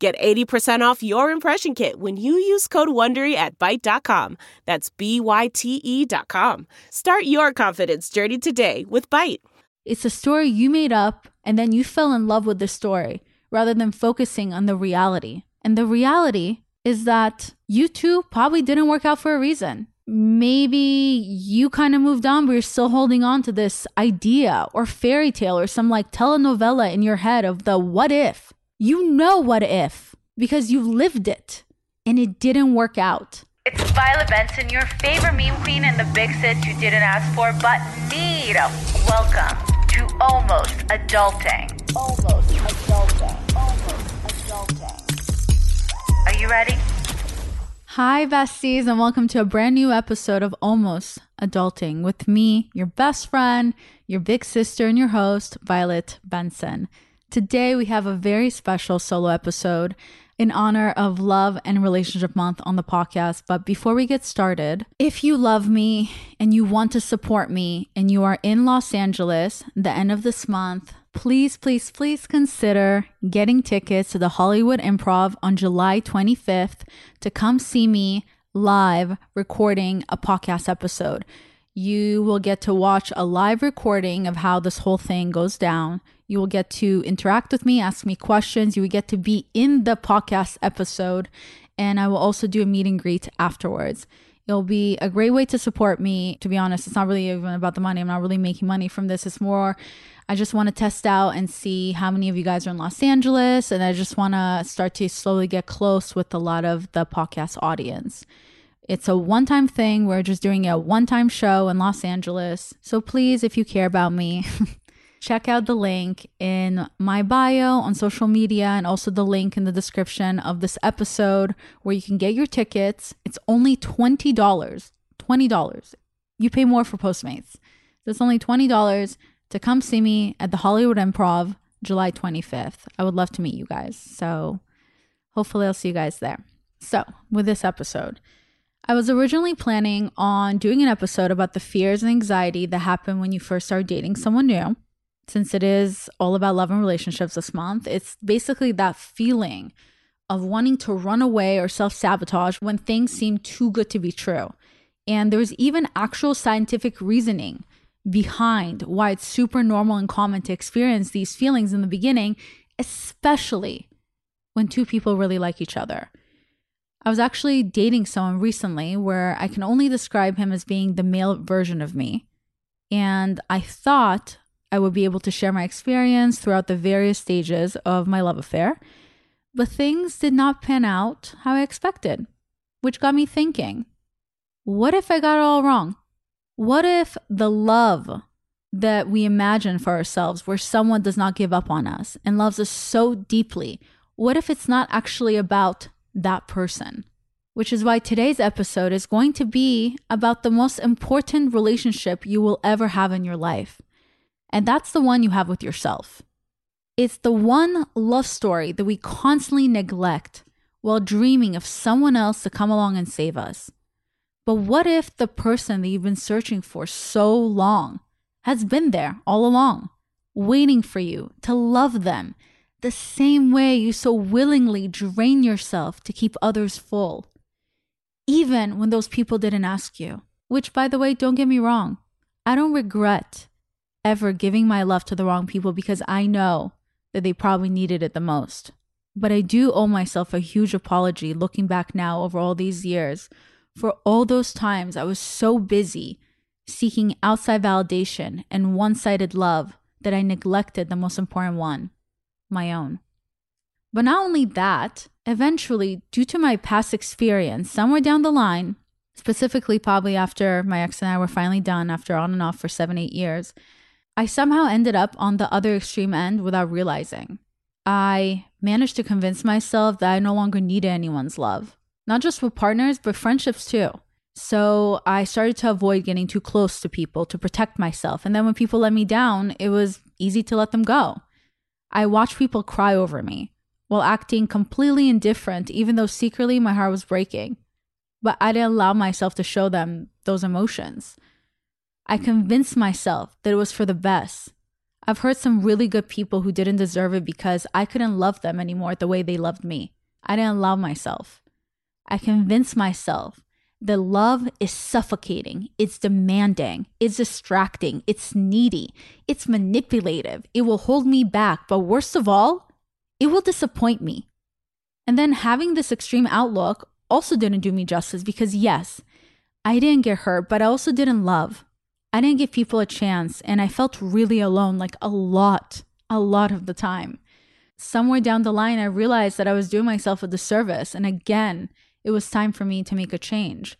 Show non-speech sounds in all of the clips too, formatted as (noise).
Get 80% off your impression kit when you use code WONDERY at Byte.com. That's B-Y-T-E dot com. Start your confidence journey today with Byte. It's a story you made up and then you fell in love with the story rather than focusing on the reality. And the reality is that you two probably didn't work out for a reason. Maybe you kind of moved on, but you're still holding on to this idea or fairy tale or some like telenovela in your head of the what if. You know what if because you've lived it and it didn't work out. It's Violet Benson, your favorite meme queen and the big sis you didn't ask for but need. Welcome to Almost Adulting. Almost Adulting. Almost Adulting. Are you ready? Hi, besties, and welcome to a brand new episode of Almost Adulting with me, your best friend, your big sister, and your host, Violet Benson. Today, we have a very special solo episode in honor of Love and Relationship Month on the podcast. But before we get started, if you love me and you want to support me and you are in Los Angeles the end of this month, please, please, please consider getting tickets to the Hollywood Improv on July 25th to come see me live recording a podcast episode. You will get to watch a live recording of how this whole thing goes down. You will get to interact with me, ask me questions. You will get to be in the podcast episode. And I will also do a meet and greet afterwards. It'll be a great way to support me. To be honest, it's not really even about the money. I'm not really making money from this. It's more, I just want to test out and see how many of you guys are in Los Angeles. And I just want to start to slowly get close with a lot of the podcast audience. It's a one time thing. We're just doing a one time show in Los Angeles. So please, if you care about me, (laughs) check out the link in my bio on social media and also the link in the description of this episode where you can get your tickets. It's only $20. $20. You pay more for Postmates. So it's only $20 to come see me at the Hollywood Improv July 25th. I would love to meet you guys. So hopefully I'll see you guys there. So, with this episode, I was originally planning on doing an episode about the fears and anxiety that happen when you first start dating someone new since it is all about love and relationships this month, it's basically that feeling of wanting to run away or self sabotage when things seem too good to be true. And there's even actual scientific reasoning behind why it's super normal and common to experience these feelings in the beginning, especially when two people really like each other. I was actually dating someone recently where I can only describe him as being the male version of me. And I thought I would be able to share my experience throughout the various stages of my love affair. But things did not pan out how I expected, which got me thinking what if I got it all wrong? What if the love that we imagine for ourselves, where someone does not give up on us and loves us so deeply, what if it's not actually about that person? Which is why today's episode is going to be about the most important relationship you will ever have in your life. And that's the one you have with yourself. It's the one love story that we constantly neglect while dreaming of someone else to come along and save us. But what if the person that you've been searching for so long has been there all along, waiting for you to love them the same way you so willingly drain yourself to keep others full? Even when those people didn't ask you. Which, by the way, don't get me wrong, I don't regret ever giving my love to the wrong people because I know that they probably needed it the most. But I do owe myself a huge apology looking back now over all these years for all those times I was so busy seeking outside validation and one sided love that I neglected the most important one my own. But not only that, eventually, due to my past experience, somewhere down the line, specifically probably after my ex and I were finally done after on and off for seven, eight years, I somehow ended up on the other extreme end without realizing. I managed to convince myself that I no longer needed anyone's love. not just with partners, but friendships too. So I started to avoid getting too close to people to protect myself. And then when people let me down, it was easy to let them go. I watched people cry over me while acting completely indifferent, even though secretly my heart was breaking. But I didn't allow myself to show them those emotions. I convinced myself that it was for the best. I've heard some really good people who didn't deserve it because I couldn't love them anymore the way they loved me. I didn't allow myself. I convinced myself that love is suffocating, it's demanding, it's distracting, it's needy, it's manipulative, it will hold me back, but worst of all, it will disappoint me. And then having this extreme outlook also didn't do me justice because, yes, I didn't get hurt, but I also didn't love. I didn't give people a chance, and I felt really alone, like a lot, a lot of the time. Somewhere down the line, I realized that I was doing myself a disservice. And again, it was time for me to make a change.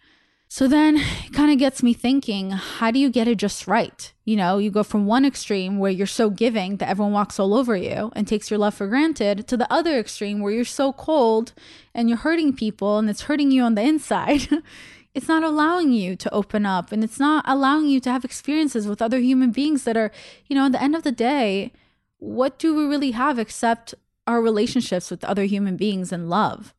So then it kind of gets me thinking how do you get it just right? You know, you go from one extreme where you're so giving that everyone walks all over you and takes your love for granted to the other extreme where you're so cold and you're hurting people and it's hurting you on the inside. (laughs) it's not allowing you to open up and it's not allowing you to have experiences with other human beings that are, you know, at the end of the day, what do we really have except our relationships with other human beings and love?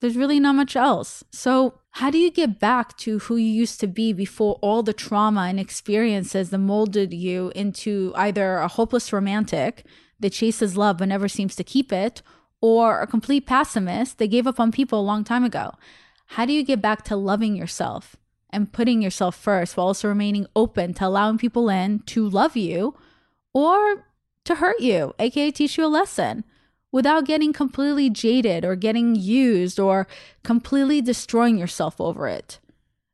There's really not much else. So, how do you get back to who you used to be before all the trauma and experiences that molded you into either a hopeless romantic that chases love but never seems to keep it, or a complete pessimist that gave up on people a long time ago? How do you get back to loving yourself and putting yourself first while also remaining open to allowing people in to love you or to hurt you, aka teach you a lesson? Without getting completely jaded or getting used or completely destroying yourself over it?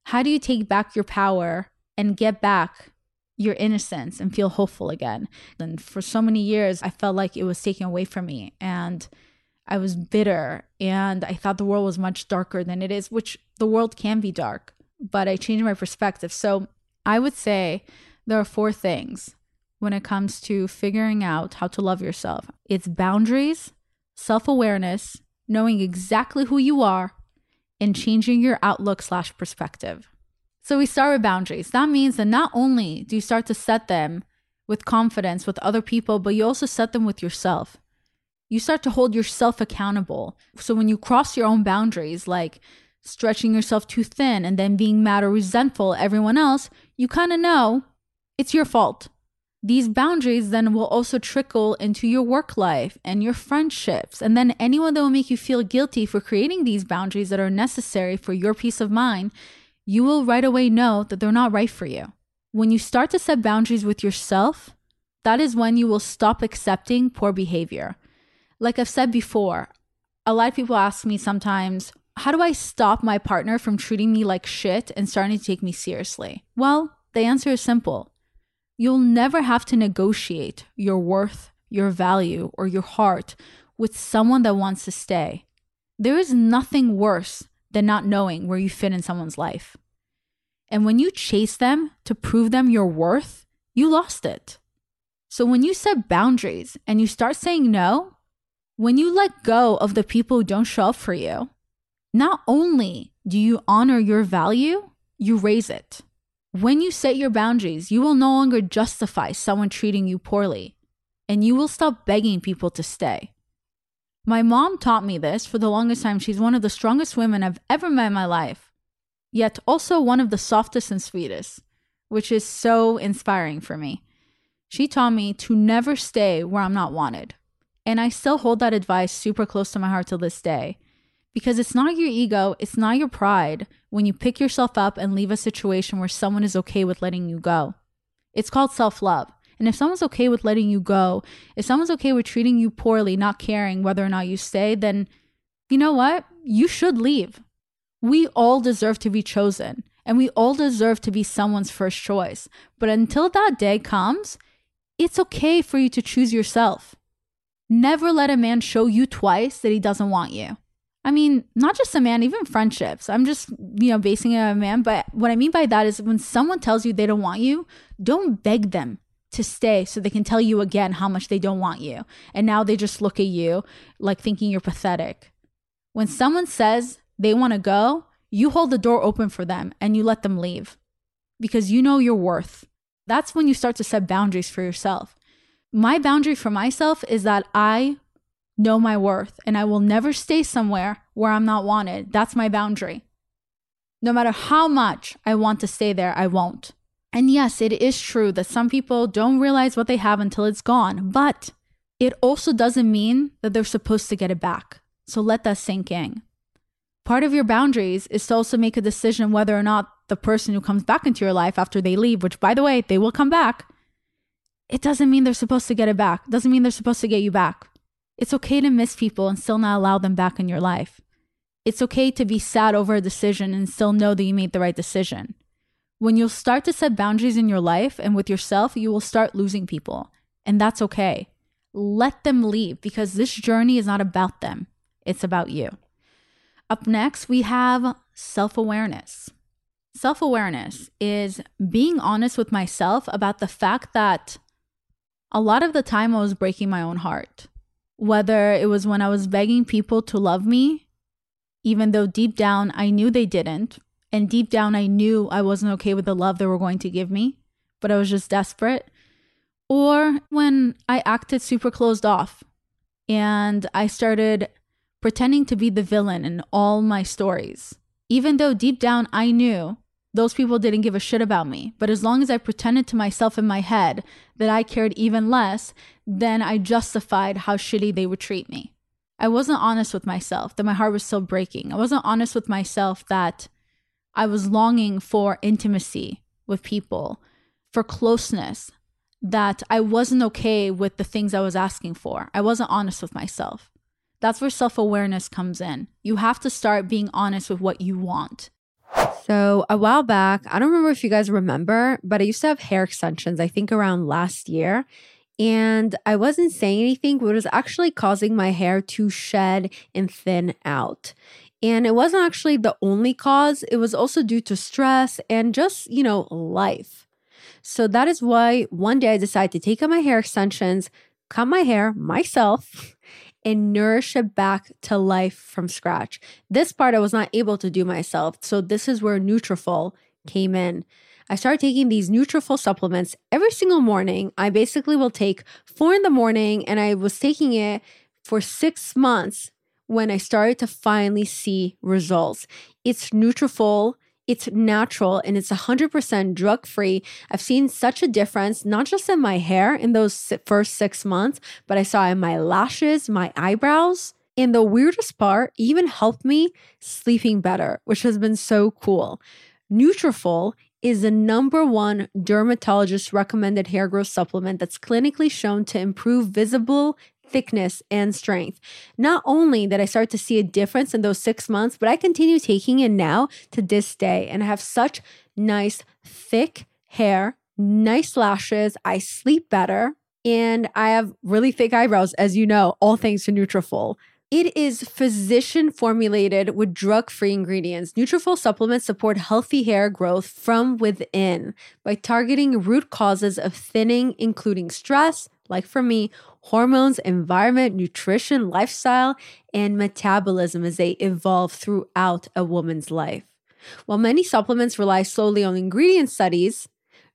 How do you take back your power and get back your innocence and feel hopeful again? And for so many years, I felt like it was taken away from me and I was bitter and I thought the world was much darker than it is, which the world can be dark, but I changed my perspective. So I would say there are four things when it comes to figuring out how to love yourself. It's boundaries, self awareness, knowing exactly who you are, and changing your outlook slash perspective. So we start with boundaries. That means that not only do you start to set them with confidence with other people, but you also set them with yourself. You start to hold yourself accountable. So when you cross your own boundaries, like stretching yourself too thin and then being mad or resentful at everyone else, you kind of know it's your fault. These boundaries then will also trickle into your work life and your friendships. And then anyone that will make you feel guilty for creating these boundaries that are necessary for your peace of mind, you will right away know that they're not right for you. When you start to set boundaries with yourself, that is when you will stop accepting poor behavior. Like I've said before, a lot of people ask me sometimes, how do I stop my partner from treating me like shit and starting to take me seriously? Well, the answer is simple You'll never have to negotiate your worth, your value, or your heart with someone that wants to stay. There is nothing worse than not knowing where you fit in someone's life. And when you chase them to prove them your worth, you lost it. So when you set boundaries and you start saying no, when you let go of the people who don't show up for you, not only do you honor your value, you raise it. When you set your boundaries, you will no longer justify someone treating you poorly, and you will stop begging people to stay. My mom taught me this for the longest time. She's one of the strongest women I've ever met in my life, yet also one of the softest and sweetest, which is so inspiring for me. She taught me to never stay where I'm not wanted. And I still hold that advice super close to my heart to this day because it's not your ego, it's not your pride when you pick yourself up and leave a situation where someone is okay with letting you go. It's called self love. And if someone's okay with letting you go, if someone's okay with treating you poorly, not caring whether or not you stay, then you know what? You should leave. We all deserve to be chosen and we all deserve to be someone's first choice. But until that day comes, it's okay for you to choose yourself. Never let a man show you twice that he doesn't want you. I mean, not just a man, even friendships. I'm just, you know, basing it on a man. But what I mean by that is when someone tells you they don't want you, don't beg them to stay so they can tell you again how much they don't want you. And now they just look at you like thinking you're pathetic. When someone says they want to go, you hold the door open for them and you let them leave because you know your worth. That's when you start to set boundaries for yourself. My boundary for myself is that I know my worth and I will never stay somewhere where I'm not wanted. That's my boundary. No matter how much I want to stay there, I won't. And yes, it is true that some people don't realize what they have until it's gone, but it also doesn't mean that they're supposed to get it back. So let that sink in. Part of your boundaries is to also make a decision whether or not the person who comes back into your life after they leave, which by the way, they will come back, it doesn't mean they're supposed to get it back. It doesn't mean they're supposed to get you back. It's okay to miss people and still not allow them back in your life. It's okay to be sad over a decision and still know that you made the right decision. When you'll start to set boundaries in your life and with yourself, you will start losing people. And that's okay. Let them leave because this journey is not about them, it's about you. Up next, we have self awareness. Self awareness is being honest with myself about the fact that a lot of the time I was breaking my own heart. Whether it was when I was begging people to love me, even though deep down I knew they didn't, and deep down I knew I wasn't okay with the love they were going to give me, but I was just desperate. Or when I acted super closed off and I started pretending to be the villain in all my stories, even though deep down I knew those people didn't give a shit about me. But as long as I pretended to myself in my head that I cared even less, then I justified how shitty they would treat me. I wasn't honest with myself that my heart was still breaking. I wasn't honest with myself that I was longing for intimacy with people, for closeness, that I wasn't okay with the things I was asking for. I wasn't honest with myself. That's where self awareness comes in. You have to start being honest with what you want. So a while back, I don't remember if you guys remember, but I used to have hair extensions, I think around last year. And I wasn't saying anything, but it was actually causing my hair to shed and thin out. And it wasn't actually the only cause, it was also due to stress and just, you know, life. So that is why one day I decided to take out my hair extensions, cut my hair myself, (laughs) and nourish it back to life from scratch. This part I was not able to do myself. So this is where Nutrafol came in. I started taking these Nutrafol supplements every single morning. I basically will take four in the morning, and I was taking it for six months when I started to finally see results. It's Nutrafol it's natural and it's 100% drug free. I've seen such a difference, not just in my hair in those first six months, but I saw in my lashes, my eyebrows. And the weirdest part even helped me sleeping better, which has been so cool. Nutrafol is the number one dermatologist recommended hair growth supplement that's clinically shown to improve visible thickness and strength. Not only did I start to see a difference in those six months, but I continue taking it now to this day and I have such nice, thick hair, nice lashes. I sleep better and I have really thick eyebrows, as you know, all thanks to Nutrafol. It is physician formulated with drug free ingredients. Nutrafol supplements support healthy hair growth from within by targeting root causes of thinning, including stress, like for me, hormones, environment, nutrition, lifestyle, and metabolism as they evolve throughout a woman's life. While many supplements rely solely on ingredient studies,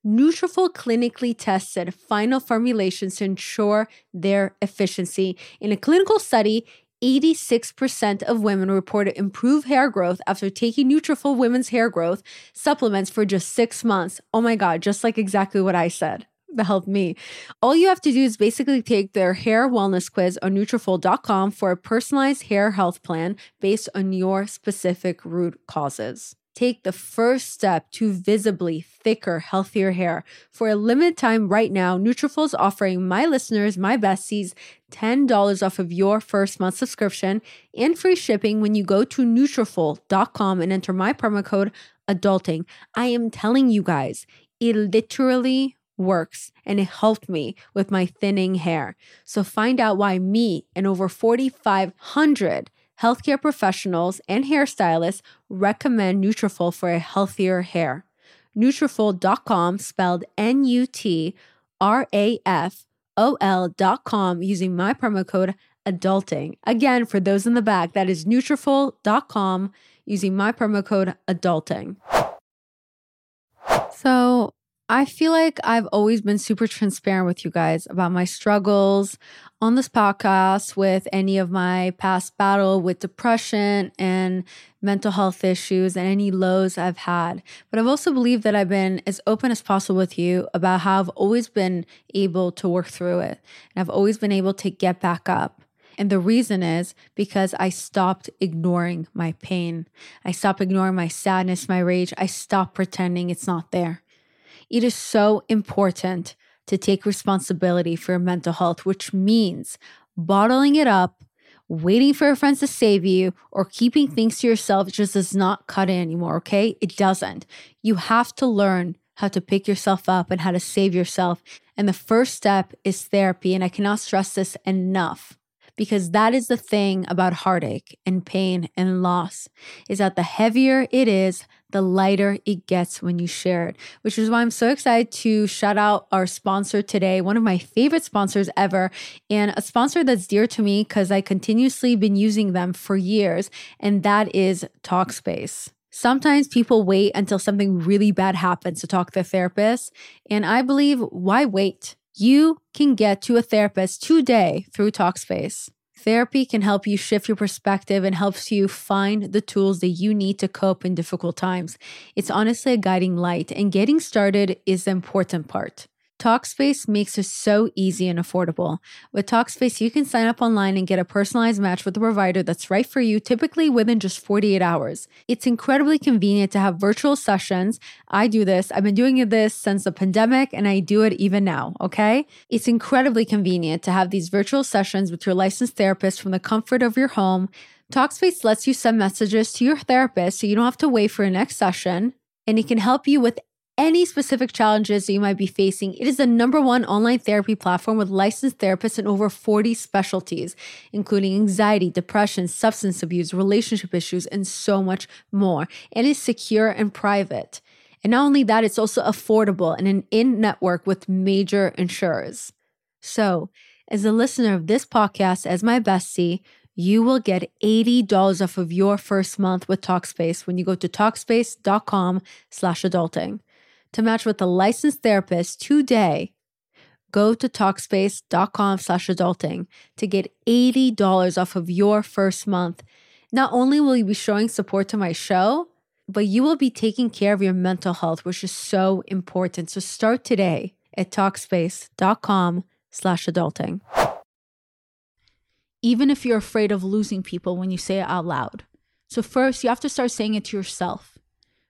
Nutrafol clinically tested final formulations to ensure their efficiency. In a clinical study, 86% of women reported improved hair growth after taking Nutrafol women's hair growth supplements for just 6 months. Oh my god, just like exactly what I said helped me. All you have to do is basically take their hair wellness quiz on Nutrafol.com for a personalized hair health plan based on your specific root causes. Take the first step to visibly thicker, healthier hair. For a limited time right now, Nutrafol is offering my listeners, my besties, $10 off of your first month subscription and free shipping when you go to Nutrafol.com and enter my promo code adulting. I am telling you guys, it literally works and it helped me with my thinning hair. So find out why me and over 4,500 healthcare professionals and hairstylists recommend Nutrafol for a healthier hair. Nutrafol.com spelled N-U-T-R-A-F-O-L.com using my promo code adulting. Again, for those in the back, that is Nutrafol.com using my promo code ADULTING. So, I feel like I've always been super transparent with you guys about my struggles on this podcast with any of my past battle with depression and mental health issues and any lows I've had. But I've also believed that I've been as open as possible with you about how I've always been able to work through it. And I've always been able to get back up. And the reason is because I stopped ignoring my pain. I stopped ignoring my sadness, my rage. I stopped pretending it's not there. It is so important to take responsibility for your mental health, which means bottling it up, waiting for your friends to save you, or keeping things to yourself just does not cut it anymore, okay? It doesn't. You have to learn how to pick yourself up and how to save yourself. And the first step is therapy. And I cannot stress this enough because that is the thing about heartache and pain and loss is that the heavier it is, the lighter it gets when you share it, which is why I'm so excited to shout out our sponsor today, one of my favorite sponsors ever, and a sponsor that's dear to me because I continuously been using them for years, and that is Talkspace. Sometimes people wait until something really bad happens to talk to a therapist, and I believe why wait? You can get to a therapist today through Talkspace. Therapy can help you shift your perspective and helps you find the tools that you need to cope in difficult times. It's honestly a guiding light, and getting started is the important part. Talkspace makes it so easy and affordable. With Talkspace, you can sign up online and get a personalized match with a provider that's right for you, typically within just 48 hours. It's incredibly convenient to have virtual sessions. I do this. I've been doing this since the pandemic and I do it even now, okay? It's incredibly convenient to have these virtual sessions with your licensed therapist from the comfort of your home. Talkspace lets you send messages to your therapist so you don't have to wait for your next session and it can help you with any specific challenges that you might be facing. It is the number one online therapy platform with licensed therapists in over 40 specialties, including anxiety, depression, substance abuse, relationship issues, and so much more. And it's secure and private. And not only that, it's also affordable and an in network with major insurers. So, as a listener of this podcast, as my bestie, you will get $80 off of your first month with Talkspace when you go to Talkspace.com slash adulting. To match with a licensed therapist today, go to Talkspace.com slash adulting to get $80 off of your first month. Not only will you be showing support to my show, but you will be taking care of your mental health, which is so important. So start today at Talkspace.com slash adulting. Even if you're afraid of losing people when you say it out loud. So first, you have to start saying it to yourself.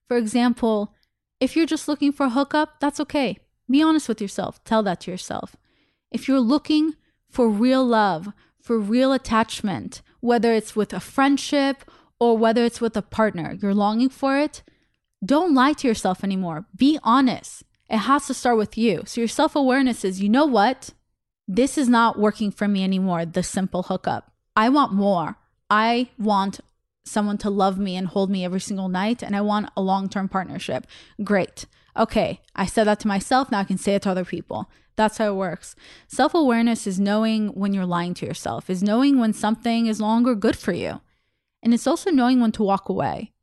For example, if you're just looking for a hookup, that's okay. Be honest with yourself. Tell that to yourself. If you're looking for real love, for real attachment, whether it's with a friendship or whether it's with a partner, you're longing for it, don't lie to yourself anymore. Be honest. It has to start with you. So your self awareness is, you know what? This is not working for me anymore, the simple hookup. I want more. I want someone to love me and hold me every single night and I want a long-term partnership. Great. Okay, I said that to myself, now I can say it to other people. That's how it works. Self-awareness is knowing when you're lying to yourself, is knowing when something is no longer good for you. And it's also knowing when to walk away.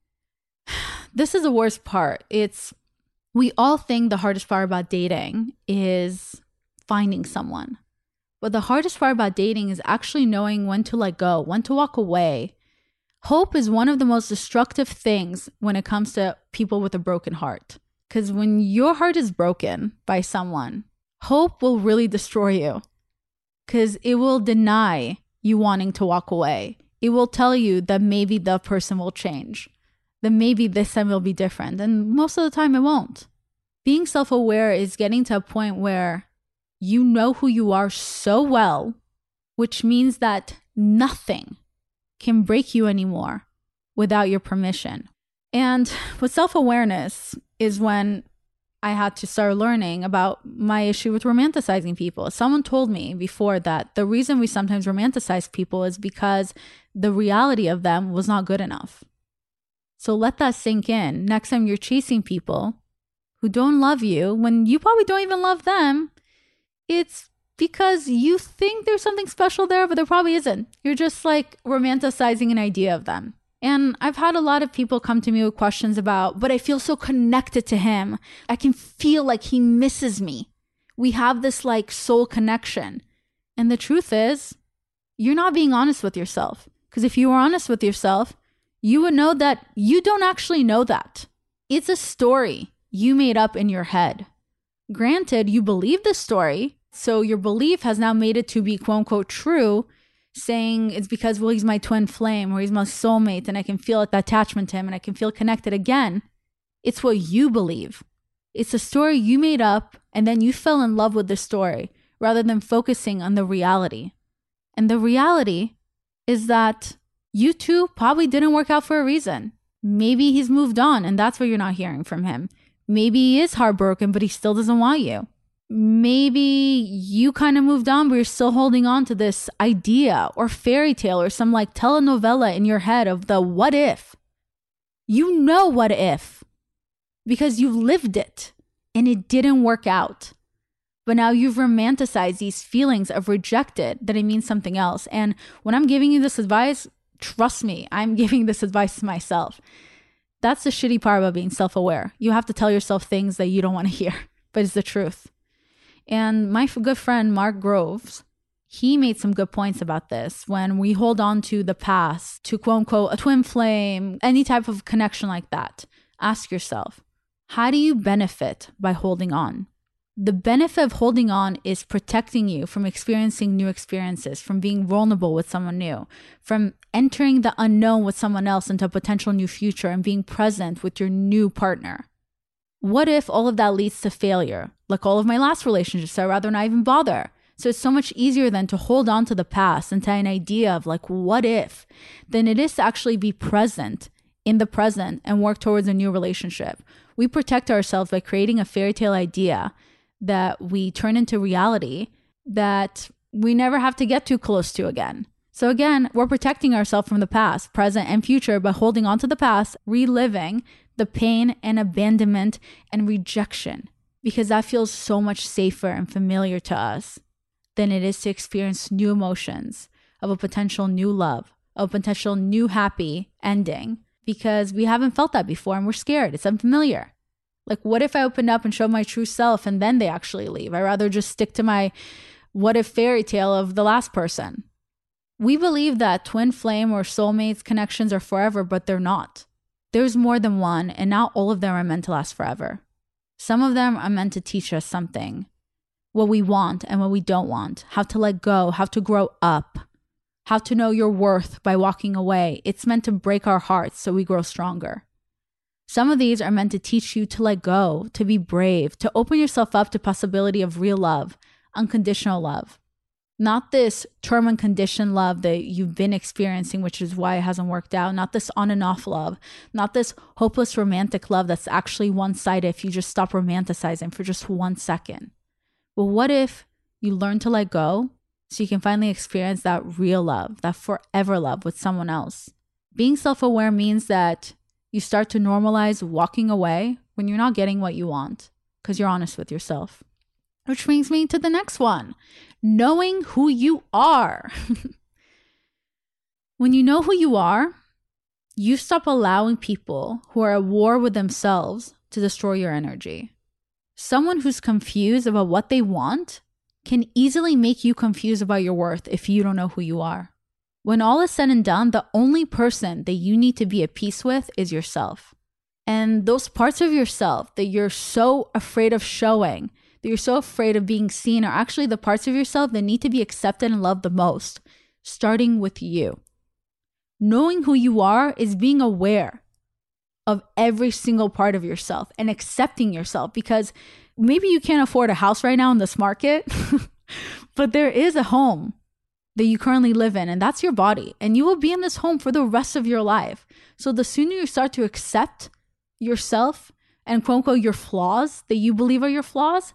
(sighs) This is the worst part. It's we all think the hardest part about dating is finding someone. But the hardest part about dating is actually knowing when to let go, when to walk away, Hope is one of the most destructive things when it comes to people with a broken heart. Because when your heart is broken by someone, hope will really destroy you. Because it will deny you wanting to walk away. It will tell you that maybe the person will change, that maybe this time will be different. And most of the time, it won't. Being self aware is getting to a point where you know who you are so well, which means that nothing can break you anymore without your permission. And with self awareness is when I had to start learning about my issue with romanticizing people. Someone told me before that the reason we sometimes romanticize people is because the reality of them was not good enough. So let that sink in. Next time you're chasing people who don't love you, when you probably don't even love them, it's because you think there's something special there, but there probably isn't. You're just like romanticizing an idea of them. And I've had a lot of people come to me with questions about, but I feel so connected to him. I can feel like he misses me. We have this like soul connection. And the truth is, you're not being honest with yourself. Because if you were honest with yourself, you would know that you don't actually know that. It's a story you made up in your head. Granted, you believe the story, so your belief has now made it to be quote unquote true, saying it's because, well, he's my twin flame or he's my soulmate and I can feel that attachment to him and I can feel connected again. It's what you believe. It's a story you made up and then you fell in love with the story rather than focusing on the reality. And the reality is that you two probably didn't work out for a reason. Maybe he's moved on and that's why you're not hearing from him. Maybe he is heartbroken, but he still doesn't want you maybe you kind of moved on, but you're still holding on to this idea or fairy tale or some like telenovela in your head of the what if. You know what if because you've lived it and it didn't work out. But now you've romanticized these feelings of rejected that it means something else. And when I'm giving you this advice, trust me, I'm (laughs) giving this advice to myself. That's the shitty part about being self aware. You have to tell yourself things that you don't want to (laughs) hear, but it's the truth. And my good friend Mark Groves, he made some good points about this. When we hold on to the past, to quote unquote a twin flame, any type of connection like that, ask yourself, how do you benefit by holding on? The benefit of holding on is protecting you from experiencing new experiences, from being vulnerable with someone new, from entering the unknown with someone else into a potential new future and being present with your new partner. What if all of that leads to failure? Like all of my last relationships, I'd rather not even bother. So it's so much easier than to hold on to the past and to an idea of like, what if, than it is to actually be present in the present and work towards a new relationship. We protect ourselves by creating a fairy tale idea that we turn into reality that we never have to get too close to again. So again, we're protecting ourselves from the past, present, and future by holding on to the past, reliving the pain and abandonment and rejection because that feels so much safer and familiar to us than it is to experience new emotions of a potential new love, of a potential new happy ending because we haven't felt that before and we're scared. It's unfamiliar. Like, what if I opened up and showed my true self and then they actually leave? I rather just stick to my what if fairy tale of the last person. We believe that twin flame or soulmates connections are forever, but they're not. There's more than one, and not all of them are meant to last forever. Some of them are meant to teach us something what we want and what we don't want, how to let go, how to grow up, how to know your worth by walking away. It's meant to break our hearts so we grow stronger. Some of these are meant to teach you to let go, to be brave, to open yourself up to possibility of real love, unconditional love not this term and condition love that you've been experiencing, which is why it hasn't worked out, not this on and off love, not this hopeless romantic love that's actually one sided if you just stop romanticizing for just one second. Well, what if you learn to let go so you can finally experience that real love, that forever love with someone else? Being self aware means that you start to normalize walking away when you're not getting what you want because you're honest with yourself. Which brings me to the next one knowing who you are. (laughs) when you know who you are, you stop allowing people who are at war with themselves to destroy your energy. Someone who's confused about what they want can easily make you confused about your worth if you don't know who you are. When all is said and done, the only person that you need to be at peace with is yourself. And those parts of yourself that you're so afraid of showing that you're so afraid of being seen are actually the parts of yourself that need to be accepted and loved the most, starting with you. Knowing who you are is being aware of every single part of yourself and accepting yourself because maybe you can't afford a house right now in this market, (laughs) but there is a home that you currently live in, and that's your body. And you will be in this home for the rest of your life. So the sooner you start to accept yourself and quote unquote your flaws that you believe are your flaus,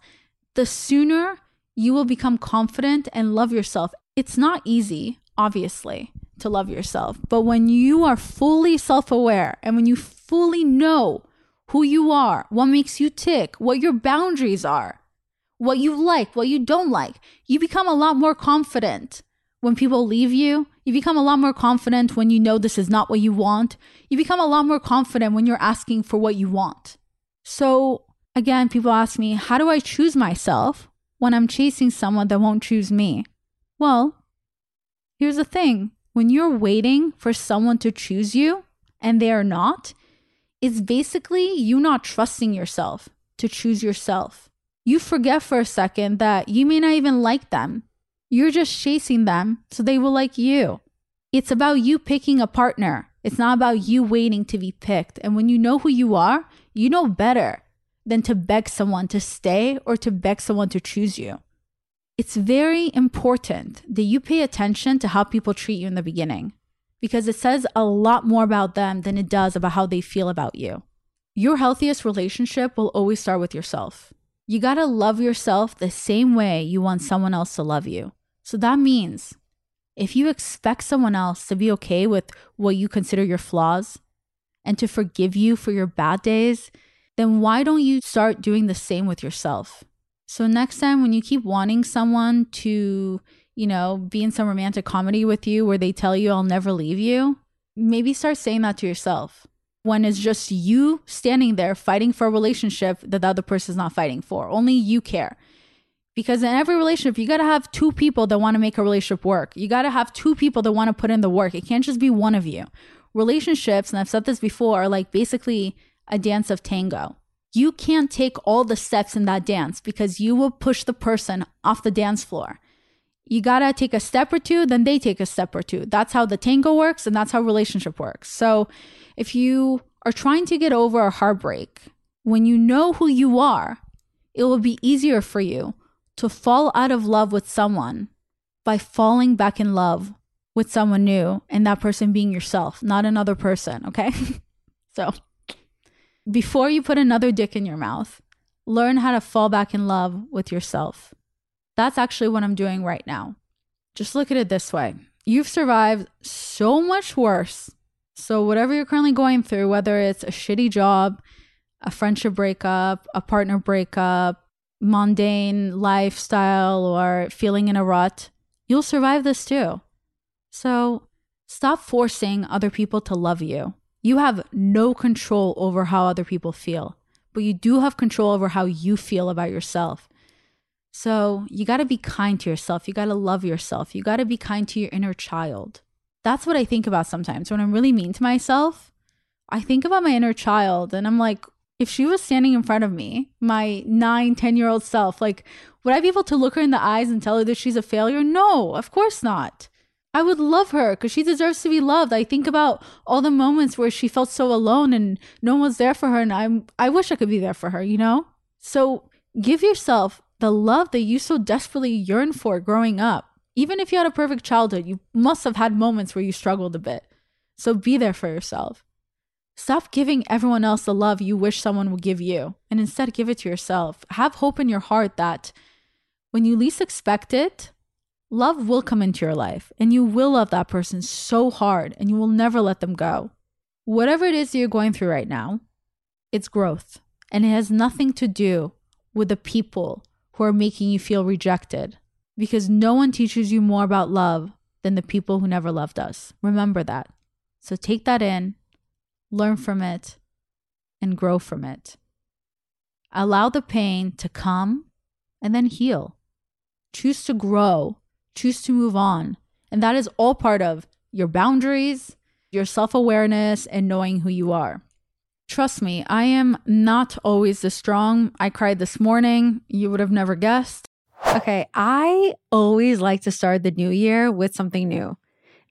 the sooner you will become confident and love yourself. It's not easy, obviously, to love yourself, but when you are fully self aware and when you fully know who you are, what makes you tick, what your boundaries are, what you like, what you don't like, you become a lot more confident when people leave you. You become a lot more confident when you know this is not what you want. You become a lot more confident when you're asking for what you want. So, again, people ask me, how do I choose myself when I'm chasing someone that won't choose me? Well, here's the thing when you're waiting for someone to choose you and they are not, it's basically you not trusting yourself to choose yourself. You forget for a second that you may not even like them. You're just chasing them so they will like you. It's about you picking a partner. It's not about you waiting to be picked. And when you know who you are, you know better than to beg someone to stay or to beg someone to choose you. It's very important that you pay attention to how people treat you in the beginning because it says a lot more about them than it does about how they feel about you. Your healthiest relationship will always start with yourself. You gotta love yourself the same way you want someone else to love you. So that means if you expect someone else to be okay with what you consider your flaws and to forgive you for your bad days, then why don't you start doing the same with yourself? So next time when you keep wanting someone to, you know, be in some romantic comedy with you where they tell you I'll never leave you, maybe start saying that to yourself. When it's just you standing there fighting for a relationship that the other person is not fighting for. Only you care. Because in every relationship, you got to have two people that want to make a relationship work. You got to have two people that want to put in the work. It can't just be one of you. Relationships, and I've said this before, are like basically a dance of tango. You can't take all the steps in that dance because you will push the person off the dance floor. You gotta take a step or two, then they take a step or two. That's how the tango works, and that's how relationship works. So if you are trying to get over a heartbreak, when you know who you are, it will be easier for you to fall out of love with someone by falling back in love with someone new and that person being yourself, not another person, okay? (laughs) so before you put another dick in your mouth, learn how to fall back in love with yourself. That's actually what I'm doing right now. Just look at it this way you've survived so much worse. So, whatever you're currently going through, whether it's a shitty job, a friendship breakup, a partner breakup, mundane lifestyle, or feeling in a rut, you'll survive this too. So, stop forcing other people to love you. You have no control over how other people feel, but you do have control over how you feel about yourself. So you got to be kind to yourself. You got to love yourself. You got to be kind to your inner child. That's what I think about sometimes when I'm really mean to myself. I think about my inner child and I'm like, if she was standing in front of me, my nine, 10 year old self, like, would I be able to look her in the eyes and tell her that she's a failure? No, of course not. I would love her because she deserves to be loved. I think about all the moments where she felt so alone and no one was there for her, and I'm I wish I could be there for her, you know? So give yourself the love that you so desperately yearn for growing up. Even if you had a perfect childhood, you must have had moments where you struggled a bit. So be there for yourself. Stop giving everyone else the love you wish someone would give you, and instead give it to yourself. Have hope in your heart that when you least expect it, love will come into your life and you will love that person so hard and you will never let them go. Whatever it is you're going through right now, it's growth and it has nothing to do with the people who are making you feel rejected because no one teaches you more about love than the people who never loved us. Remember that. So take that in, learn from it, and grow from it. Allow the pain to come and then heal. Choose to grow choose to move on. And that is all part of your boundaries, your self awareness, and knowing who you are. Trust me, I am not always this strong. I cried this morning. You would have never guessed. Okay, I always like to start the new year with something new.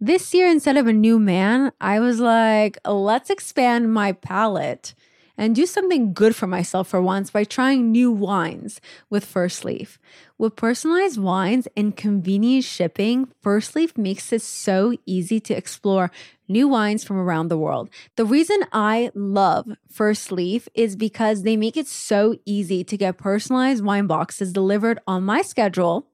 This year, instead of a new man, I was like, let's expand my palette and do something good for myself for once by trying new wines with First Leaf. With personalized wines and convenient shipping, First Leaf makes it so easy to explore new wines from around the world. The reason I love First Leaf is because they make it so easy to get personalized wine boxes delivered on my schedule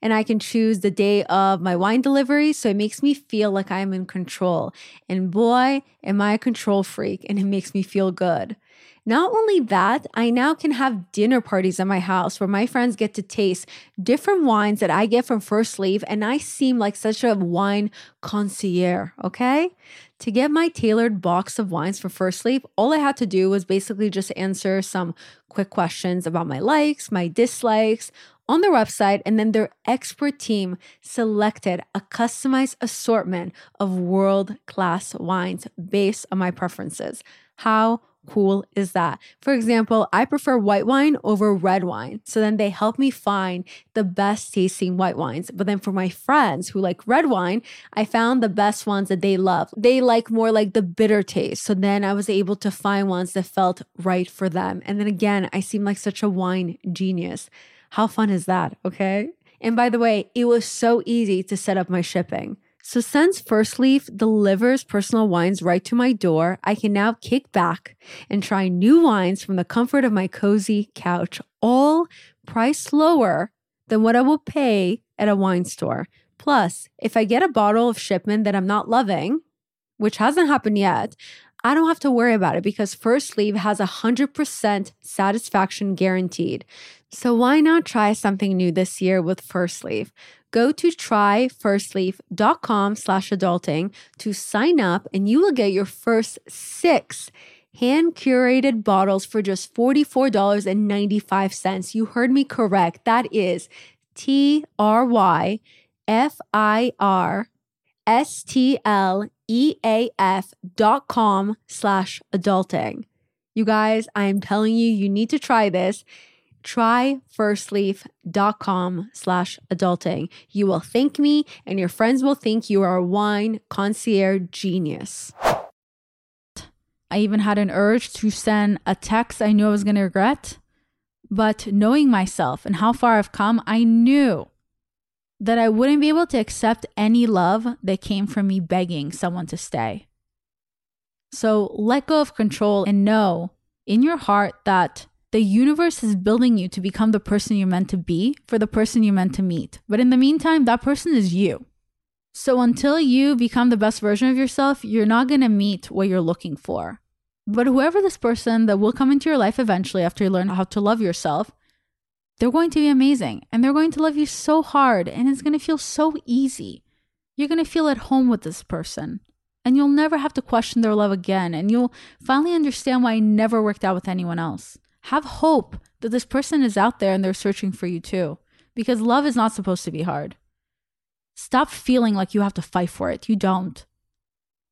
and I can choose the day of my wine delivery. So it makes me feel like I'm in control. And boy, am I a control freak, and it makes me feel good. Not only that, I now can have dinner parties at my house where my friends get to taste different wines that I get from First Leaf, and I seem like such a wine concierge, okay? To get my tailored box of wines for First Leaf, all I had to do was basically just answer some quick questions about my likes, my dislikes on their website, and then their expert team selected a customized assortment of world class wines based on my preferences. How cool is that? For example, I prefer white wine over red wine. So then they help me find the best tasting white wines. But then for my friends who like red wine, I found the best ones that they love. They like more like the bitter taste. So then I was able to find ones that felt right for them. And then again, I seem like such a wine genius. How fun is that? Okay. And by the way, it was so easy to set up my shipping. So since First Leaf delivers personal wines right to my door, I can now kick back and try new wines from the comfort of my cozy couch, all priced lower than what I will pay at a wine store. Plus, if I get a bottle of shipment that I'm not loving, which hasn't happened yet, I don't have to worry about it because First Leaf has a 100% satisfaction guaranteed. So why not try something new this year with First Leaf? Go to tryfirstleaf.com slash adulting to sign up and you will get your first six hand curated bottles for just $44.95. You heard me correct. That is T R Y F I R S T L E A F dot com slash adulting. You guys, I am telling you, you need to try this tryfirstleaf.com slash adulting. You will thank me and your friends will think you are a wine concierge genius. I even had an urge to send a text I knew I was going to regret. But knowing myself and how far I've come, I knew that I wouldn't be able to accept any love that came from me begging someone to stay. So let go of control and know in your heart that the universe is building you to become the person you're meant to be for the person you're meant to meet. But in the meantime, that person is you. So until you become the best version of yourself, you're not going to meet what you're looking for. But whoever this person that will come into your life eventually after you learn how to love yourself, they're going to be amazing and they're going to love you so hard and it's going to feel so easy. You're going to feel at home with this person and you'll never have to question their love again and you'll finally understand why it never worked out with anyone else have hope that this person is out there and they're searching for you too. Because love is not supposed to be hard. Stop feeling like you have to fight for it. You don't.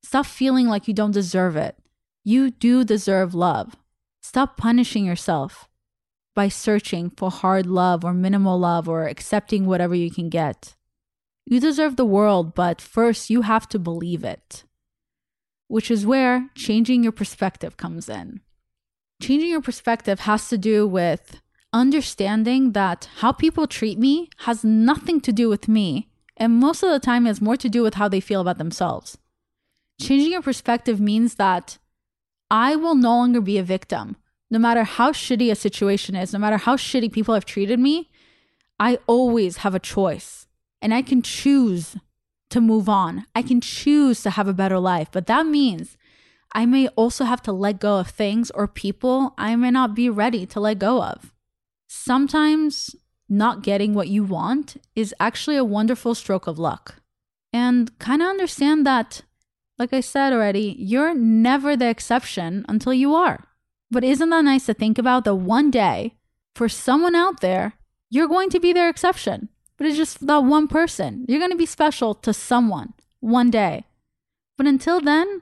Stop feeling like you don't deserve it. You do deserve love. Stop punishing yourself by searching for hard love or minimal love or accepting whatever you can get. You deserve the world, but first you have to believe it, which is where changing your perspective comes in changing your perspective has to do with understanding that how people treat me has nothing to do with me. And most of the time, has more to do with how they feel about themselves. Changing your perspective means that I will no longer be a victim. No matter how shitty a situation is, no matter how shitty people have treated me, I always have a choice and I can choose to move on. I can choose to have a better life. But that means I may also have to let go of things or people I may not be ready to let go of. Sometimes not getting what you want is actually a wonderful stroke of luck. And kind of understand that, like I said already, you're never the exception until you are. But isn't that nice to think about that one day, for someone out there, you're going to be their exception, but it's just that one person. You're going to be special to someone one day. But until then,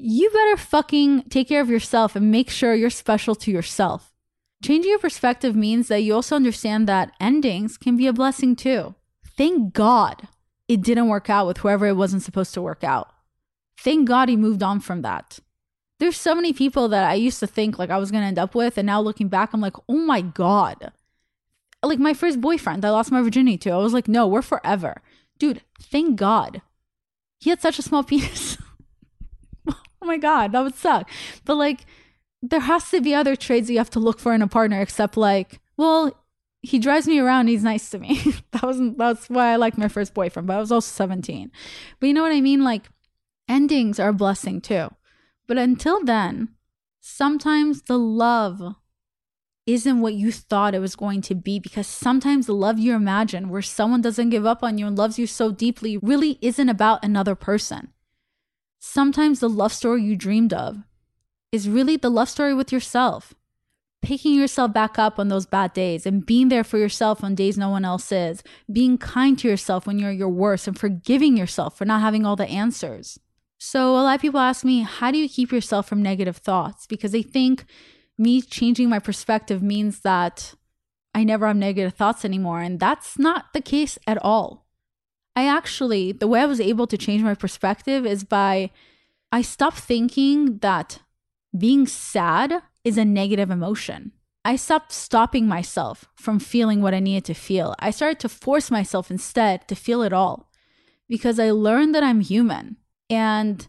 you better fucking take care of yourself and make sure you're special to yourself. Changing your perspective means that you also understand that endings can be a blessing too. Thank God it didn't work out with whoever it wasn't supposed to work out. Thank God he moved on from that. There's so many people that I used to think like I was gonna end up with, and now looking back, I'm like, oh my God. Like my first boyfriend, I lost my virginity to. I was like, no, we're forever. Dude, thank God. He had such a small (laughs) penis. Oh my god, that would suck. But like there has to be other traits you have to look for in a partner except like, well, he drives me around, he's nice to me. (laughs) that wasn't that's why I liked my first boyfriend, but I was also 17. But you know what I mean? Like endings are a blessing too. But until then, Sometimes the love isn't what you thought it was going to be because sometimes the love you imagine, where someone doesn't give up on you and loves you so deeply, really isn't about another person. Sometimes the love story you dreamed of is really the love story with yourself. Picking yourself back up on those bad days and being there for yourself on days no one else is, being kind to yourself when you're your worst, and forgiving yourself for not having all the answers. So, a lot of people ask me, how do you keep yourself from negative thoughts? Because they think me changing my perspective means that I never have negative thoughts anymore. And that's not the case at all. I actually, the way I was able to change my perspective is by I stopped thinking that being sad is a negative emotion. I stopped stopping myself from feeling what I needed to feel. I started to force myself instead to feel it all because I learned that I'm human and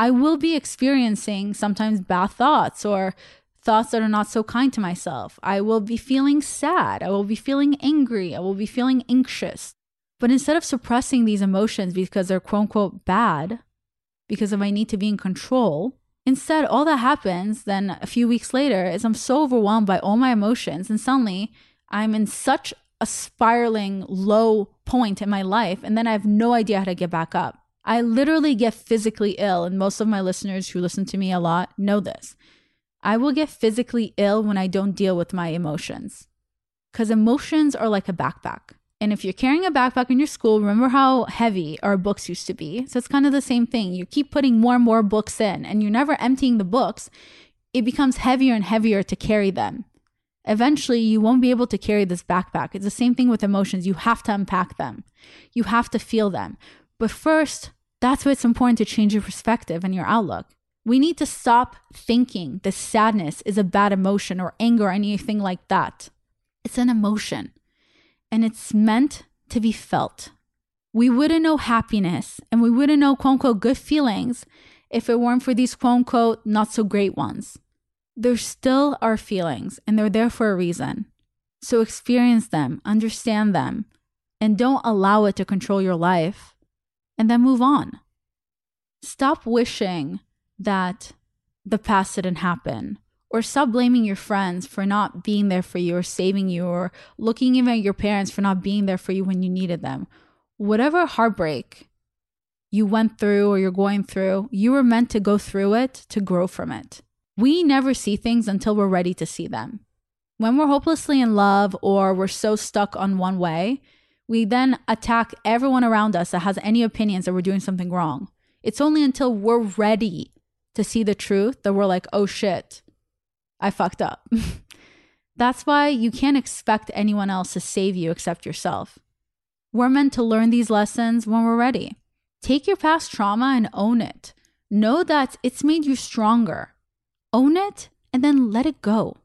I will be experiencing sometimes bad thoughts or thoughts that are not so kind to myself. I will be feeling sad. I will be feeling angry. I will be feeling anxious. But instead of suppressing these emotions because they're quote unquote bad, because of my need to be in control, instead, all that happens then a few weeks later is I'm so overwhelmed by all my emotions, and suddenly I'm in such a spiraling low point in my life, and then I have no idea how to get back up. I literally get physically ill, and most of my listeners who listen to me a lot know this. I will get physically ill when I don't deal with my emotions. Because emotions are like a backpack. And if you're carrying a backpack in your school, remember how heavy our books used to be? So it's kind of the same thing. You keep putting more and more books in, and you're never emptying the books. It becomes heavier and heavier to carry them. Eventually, you won't be able to carry this backpack. It's the same thing with emotions. You have to unpack them, you have to feel them. But first, that's why it's important to change your perspective and your outlook. We need to stop thinking that sadness is a bad emotion or anger or anything like that. It's an emotion and it's meant to be felt. We wouldn't know happiness and we wouldn't know quote unquote good feelings if it weren't for these quote unquote not so great ones. There still are feelings and they're there for a reason. So experience them, understand them, and don't allow it to control your life, and then move on. Stop wishing that the past didn't happen or stop blaming your friends for not being there for you or saving you or looking even at your parents for not being there for you when you needed them. Whatever heartbreak you went through or you're going through, you were meant to go through it to grow from it. We never see things until we're ready to see them. When we're hopelessly in love or we're so stuck on one way, we then attack everyone around us that has any opinions that we're doing something wrong. It's only until we're ready to see the truth that we're like, oh shit, I fucked up. (laughs) That's why you can't expect anyone else to save you except yourself. We're meant to learn these lessons when we're ready. Take your past trauma and own it. Know that it's made you stronger. Own it and then let it go.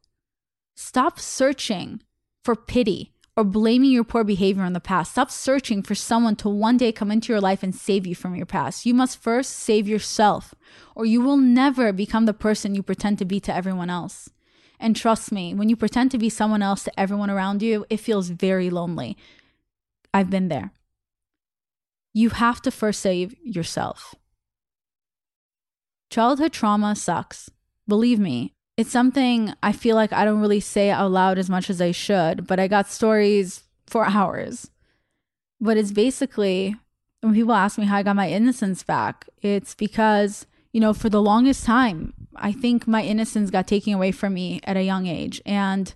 Stop searching for pity or blaming your poor behavior in the past. Stop searching for someone to one day come into your life and save you from your past. You must first save yourself, or you will never become the person you pretend to be to everyone else. And trust me, when you pretend to be someone else to everyone around you, it feels very lonely. I've been there. You have to first save yourself. Childhood trauma sucks. Believe me, it's something I feel like I don't really say out loud as much as I should, but I got stories for hours. But it's basically when people ask me how I got my innocence back, it's because, you know, for the longest time, I think my innocence got taken away from me at a young age. And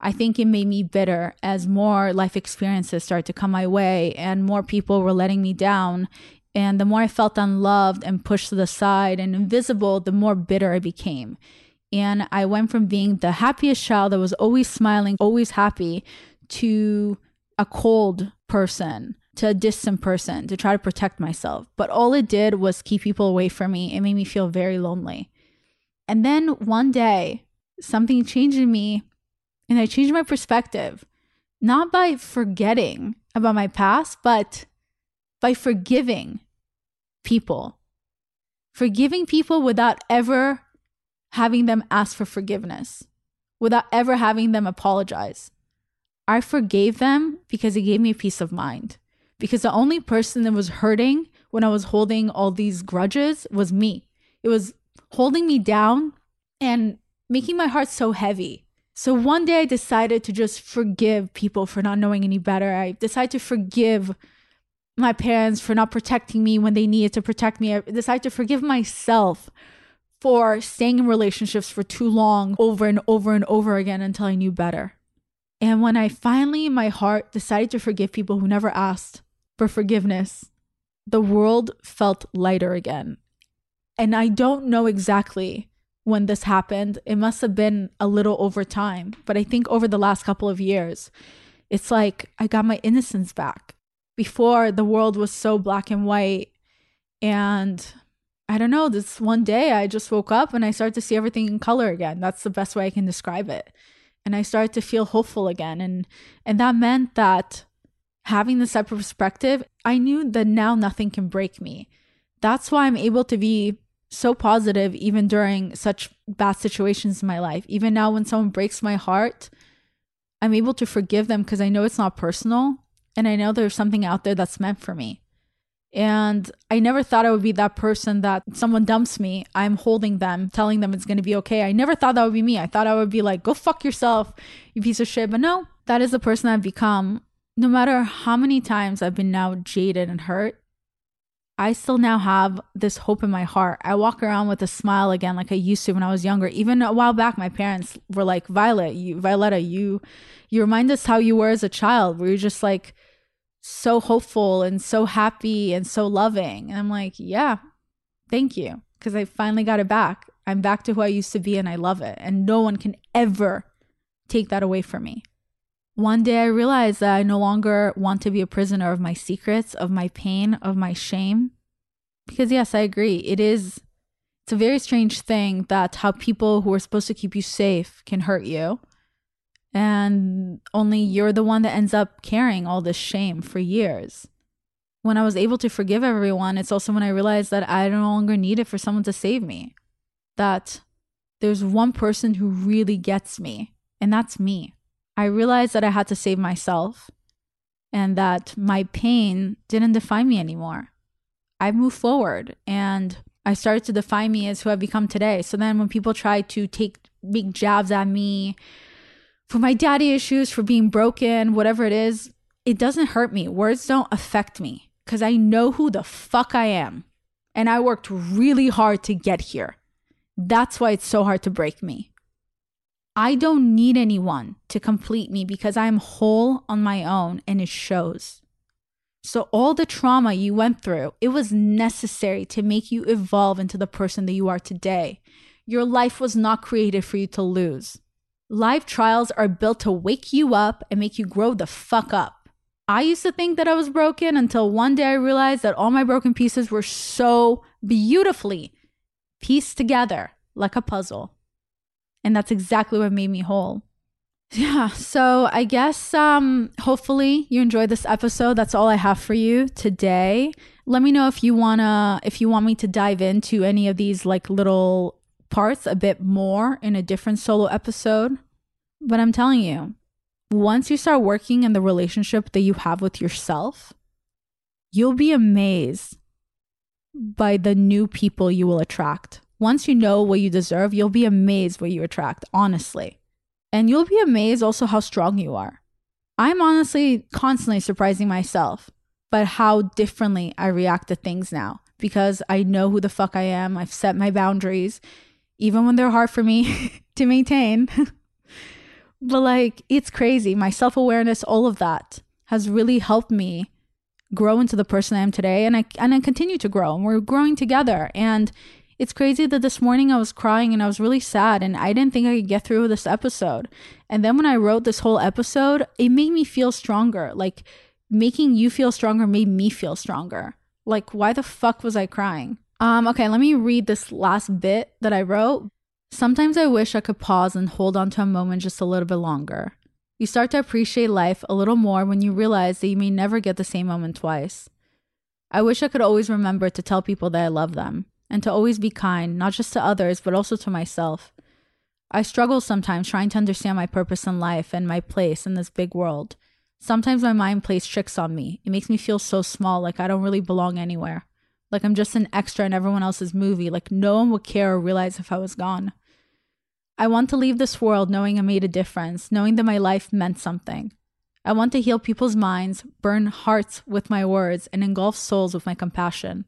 I think it made me bitter as more life experiences started to come my way and more people were letting me down. And the more I felt unloved and pushed to the side and invisible, the more bitter I became. And I went from being the happiest child that was always smiling, always happy, to a cold person, to a distant person, to try to protect myself. But all it did was keep people away from me. It made me feel very lonely. And then one day, something changed in me, and I changed my perspective, not by forgetting about my past, but by forgiving people. Forgiving people without ever having them ask for forgiveness without ever having them apologize. I forgave them because it gave me peace of mind. Because the only person that was hurting when I was holding all these grudges was me. It was holding me down and making my heart so heavy. So one day I decided to just forgive people for not knowing any better. I decided to forgive my parents for not protecting me when they needed to protect me. I decided to forgive myself for staying in relationships for too long over and over and over again until I knew better. And when I finally, in my heart, decided to forgive people who never asked for forgiveness, the world felt lighter again. And I don't know exactly when this happened. It must have been a little over time, but I think over the last couple of years, it's like I got my innocence back. Before, the world was so black and white. And I don't know, this one day I just woke up and I started to see everything in color again. That's the best way I can describe it. And I started to feel hopeful again. And and that meant that having this type of perspective, I knew that now nothing can break me. That's why I'm able to be so positive even during such bad situations in my life. Even now, when someone breaks my heart, I'm able to forgive them because I know it's not personal and I know there's something out there that's meant for me. And I never thought I would be that person that someone dumps me. I'm holding them, telling them it's going to be okay. I never thought that would be me. I thought I would be like, go fuck yourself, you piece of shit. But no, that is the person I've become. No matter how many times I've been now jaded and hurt, I still now have this hope in my heart. I walk around with a smile again like I used to when I was younger. Even a while back, my parents were like, Violet, you Violetta, you you remind us how you were as a child, where you're just like so hopeful and so happy and so loving. And I'm like, yeah, thank you. Because I finally got it back. I'm back to who I used to be and I love it. And no one can ever take that away from me. One day I realized that I no longer want to be a prisoner of my secrets, of my pain, of my shame. Because, yes, I agree. It is, it's a very strange thing that how people who are supposed to keep you safe can hurt you. And only you're the one that ends up carrying all this shame for years. When I was able to forgive everyone, it's also when I realized that I no longer needed for someone to save me. That there's one person who really gets me, and that's me. I realized that I had to save myself and that my pain didn't define me anymore. I moved forward and I started to define me as who I've become today. So then when people try to take big jabs at me for my daddy issues, for being broken, whatever it is, it doesn't hurt me. Words don't affect me because I know who the fuck I am. And I worked really hard to get here. That's why it's so hard to break me. I don't need anyone to complete me because I am whole on my own and it shows. So, all the trauma you went through, it was necessary to make you evolve into the person that you are today. Your life was not created for you to lose. Life trials are built to wake you up and make you grow the fuck up. I used to think that I was broken until one day I realized that all my broken pieces were so beautifully pieced together like a puzzle. And that's exactly what made me whole. (laughs) Yeah, so I guess um hopefully you enjoyed this episode. That's all I have for you today. Let me know if you want to if you want me to dive into any of these like little parts a bit more in a different solo episode. But I'm telling you, once you start working in the relationship that you have with yourself, you'll be amazed by the new people you will attract. Once you know what you deserve, you'll be amazed what you attract, honestly. And you'll be amazed also how strong you are. I'm honestly constantly surprising myself, but how differently I react to things now because I know who the fuck I am. I've set my boundaries, even when they're hard for me (laughs) to maintain. but like, it's crazy. My self awareness, all of that has really helped me grow into the person I am today. And I, and I continue to grow and we're growing together. And it's crazy that this morning I was crying and I was really sad and I didn't think I could get through this episode. And then when I wrote this whole episode, it made me feel stronger. Like making you feel stronger made me feel stronger. Like why the fuck was I crying? Um okay, let me read this last bit that I wrote. Sometimes I wish I could pause and hold on to a moment just a little bit longer. You start to appreciate life a little more when you realize that you may never get the same moment twice. I wish I could always remember to tell people that I love them and to always be kind, not just to others, but also to myself. I struggle sometimes trying to understand my purpose in life and my place in this big world. Sometimes my mind plays tricks on me. It makes me feel so small, like I don't really belong anywhere. Like I'm just an extra in everyone else's movie, like no one would care or realize if I was gone. I want to leave this world knowing I made a difference, knowing that my life meant something. I want to heal people's minds, burn hearts with my words, and engulf souls with my compassion.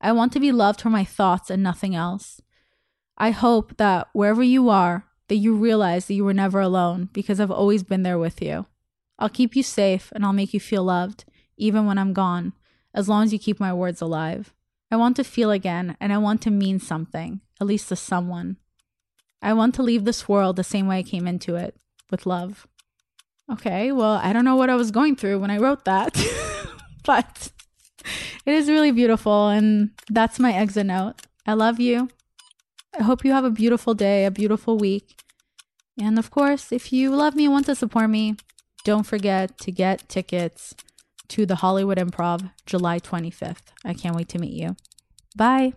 I want to be loved for my thoughts and nothing else. I hope that wherever you are, that you realize that you were never alone because I've always been there with you. I'll keep you safe and I'll make you feel loved, even when I'm gone, as long as you keep my words alive. I want to feel again and I want to mean something, at least to someone. I want to leave this world the same way I came into it, with love. Okay, well, I don't know what I was going through when I wrote that, (laughs) but it is really beautiful, and that's my exit note. I love you. I hope you have a beautiful day, a beautiful week. And of course, if you love me and want to support me, don't forget to get tickets to the Hollywood Improv July 25th. I can't wait to meet you. Bye.